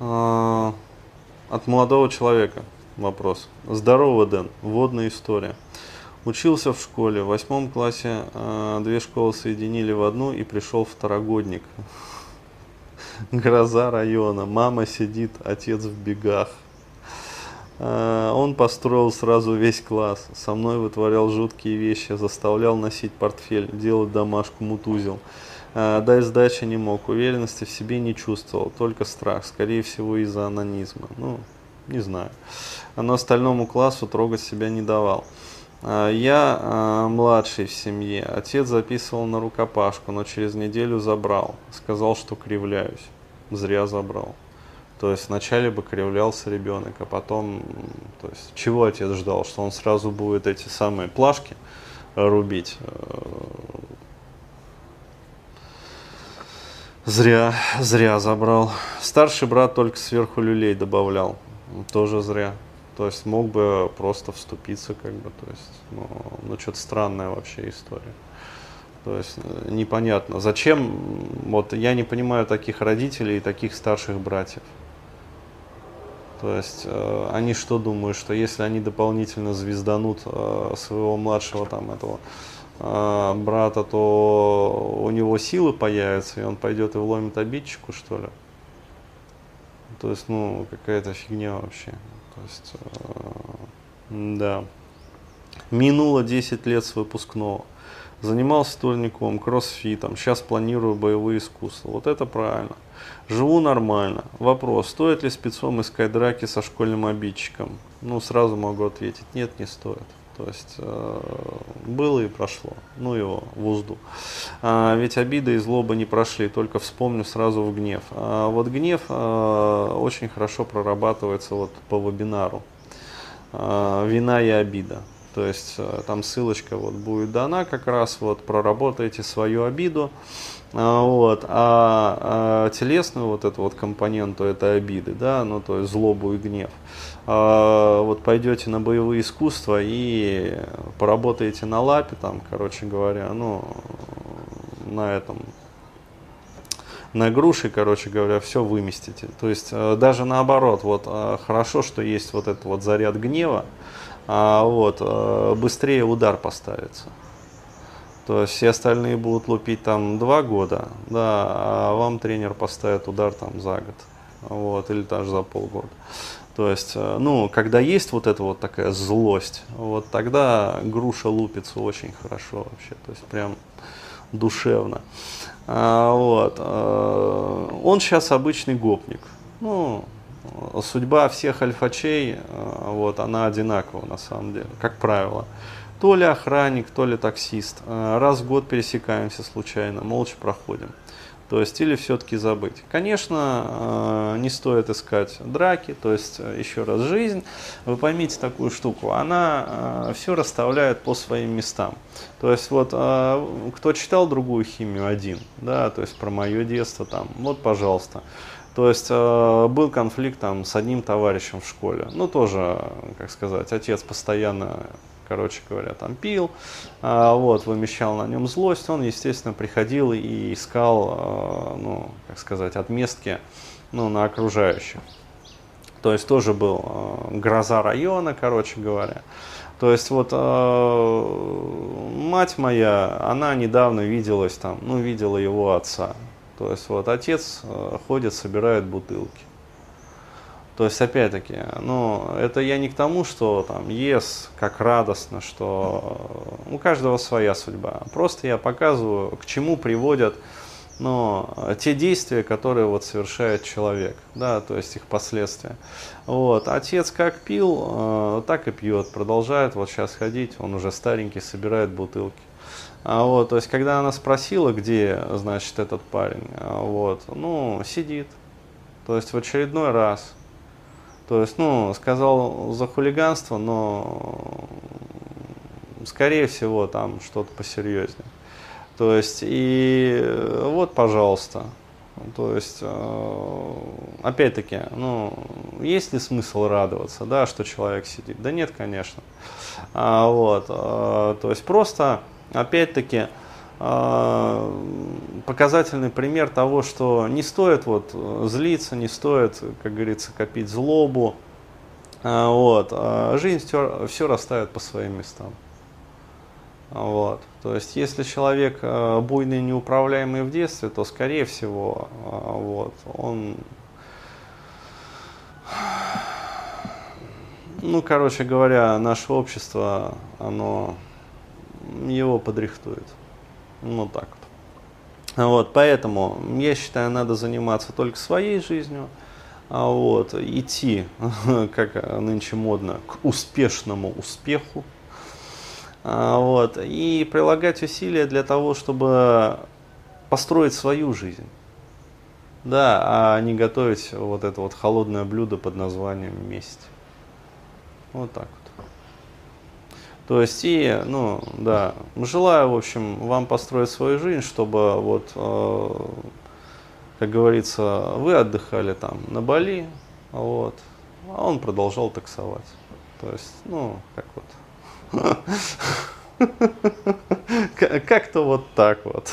А, от молодого человека вопрос. Здорово, Дэн. Водная история. Учился в школе. В восьмом классе э, две школы соединили в одну и пришел второгодник. Гроза района. Мама сидит, отец в бегах. Э, он построил сразу весь класс. Со мной вытворял жуткие вещи, заставлял носить портфель, делать домашку, мутузил. Дать сдачи не мог, уверенности в себе не чувствовал, только страх, скорее всего из-за анонизма. Ну, не знаю. Но остальному классу трогать себя не давал. А, я а, младший в семье. Отец записывал на рукопашку, но через неделю забрал. Сказал, что кривляюсь. Зря забрал. То есть вначале бы кривлялся ребенок, а потом, то есть чего отец ждал, что он сразу будет эти самые плашки рубить. Зря, зря забрал. Старший брат только сверху люлей добавлял. Тоже зря. То есть мог бы просто вступиться, как бы, то есть, ну, ну что-то странная вообще история. То есть э, непонятно, зачем, вот я не понимаю таких родителей и таких старших братьев. То есть э, они что думают, что если они дополнительно звезданут э, своего младшего там этого брата, то у него силы появятся, и он пойдет и вломит обидчику, что ли? То есть, ну, какая-то фигня вообще. То есть, э, да. Минуло 10 лет с выпускного. Занимался турником, кроссфитом. Сейчас планирую боевые искусства. Вот это правильно. Живу нормально. Вопрос, стоит ли спецом искать драки со школьным обидчиком? Ну, сразу могу ответить, нет, не стоит. То есть э, было и прошло. Ну его в узду. А, ведь обида и злоба не прошли, только вспомню сразу в гнев. А вот гнев а, очень хорошо прорабатывается вот по вебинару. А, вина и обида. То есть э, там ссылочка вот будет дана как раз, вот проработайте свою обиду. А, вот, а, а телесную вот эту вот компоненту это обиды, да, ну то есть злобу и гнев. А, вот пойдете на боевые искусства и поработаете на лапе, там, короче говоря, ну, на этом, на груши, короче говоря, все выместите. То есть э, даже наоборот, вот э, хорошо, что есть вот этот вот заряд гнева, вот э, быстрее удар поставится. То есть все остальные будут лупить там два года, да, а вам тренер поставит удар там за год, вот, или даже за полгода. То есть, э, ну, когда есть вот эта вот такая злость, вот тогда груша лупится очень хорошо вообще, то есть прям душевно. А, вот. Э, он сейчас обычный гопник. Ну, судьба всех альфачей, э, вот, она одинакова на самом деле, как правило. То ли охранник, то ли таксист. Раз в год пересекаемся случайно, молча проходим. То есть или все-таки забыть. Конечно, э, не стоит искать драки, то есть э, еще раз жизнь. Вы поймите такую штуку, она э, все расставляет по своим местам. То есть вот кто читал другую химию один, да, то есть про мое детство там, вот пожалуйста. То есть был конфликт там с одним товарищем в школе. Ну тоже, как сказать, отец постоянно короче говоря, там пил, а, вот, вымещал на нем злость, он, естественно, приходил и искал, а, ну, как сказать, отместки, ну, на окружающих. То есть тоже был а, гроза района, короче говоря. То есть вот мать моя, она недавно виделась там, ну, видела его отца. То есть вот отец ходит, собирает бутылки. То есть, опять-таки, ну, это я не к тому, что там, ес, как радостно, что у каждого своя судьба. Просто я показываю, к чему приводят ну, те действия, которые вот совершает человек, да, то есть их последствия. Вот. Отец как пил, э, так и пьет, продолжает вот сейчас ходить, он уже старенький, собирает бутылки. А вот, то есть, когда она спросила, где, значит, этот парень, а вот, ну, сидит. То есть, в очередной раз, то есть, ну, сказал за хулиганство, но, скорее всего, там что-то посерьезнее. То есть, и вот, пожалуйста. То есть, э, опять-таки, ну, есть ли смысл радоваться, да, что человек сидит? Да нет, конечно. А, вот, а, то есть, просто, опять-таки, э, показательный пример того, что не стоит вот злиться, не стоит, как говорится, копить злобу. Э, вот, э, жизнь все, все расставит по своим местам. Вот. То есть, если человек э, буйный, неуправляемый в детстве, то, скорее всего, э, вот, он, ну, короче говоря, наше общество, оно его подрихтует. Ну, так вот. Вот, поэтому, я считаю, надо заниматься только своей жизнью, а вот, идти, как нынче модно, к успешному успеху, а, вот, и прилагать усилия для того, чтобы построить свою жизнь. Да, а не готовить вот это вот холодное блюдо под названием месть. Вот так вот. То есть и, ну, да, желаю, в общем, вам построить свою жизнь, чтобы вот, э, как говорится, вы отдыхали там на Бали, вот, а он продолжал таксовать. То есть, ну, как вот, как-то вот так вот.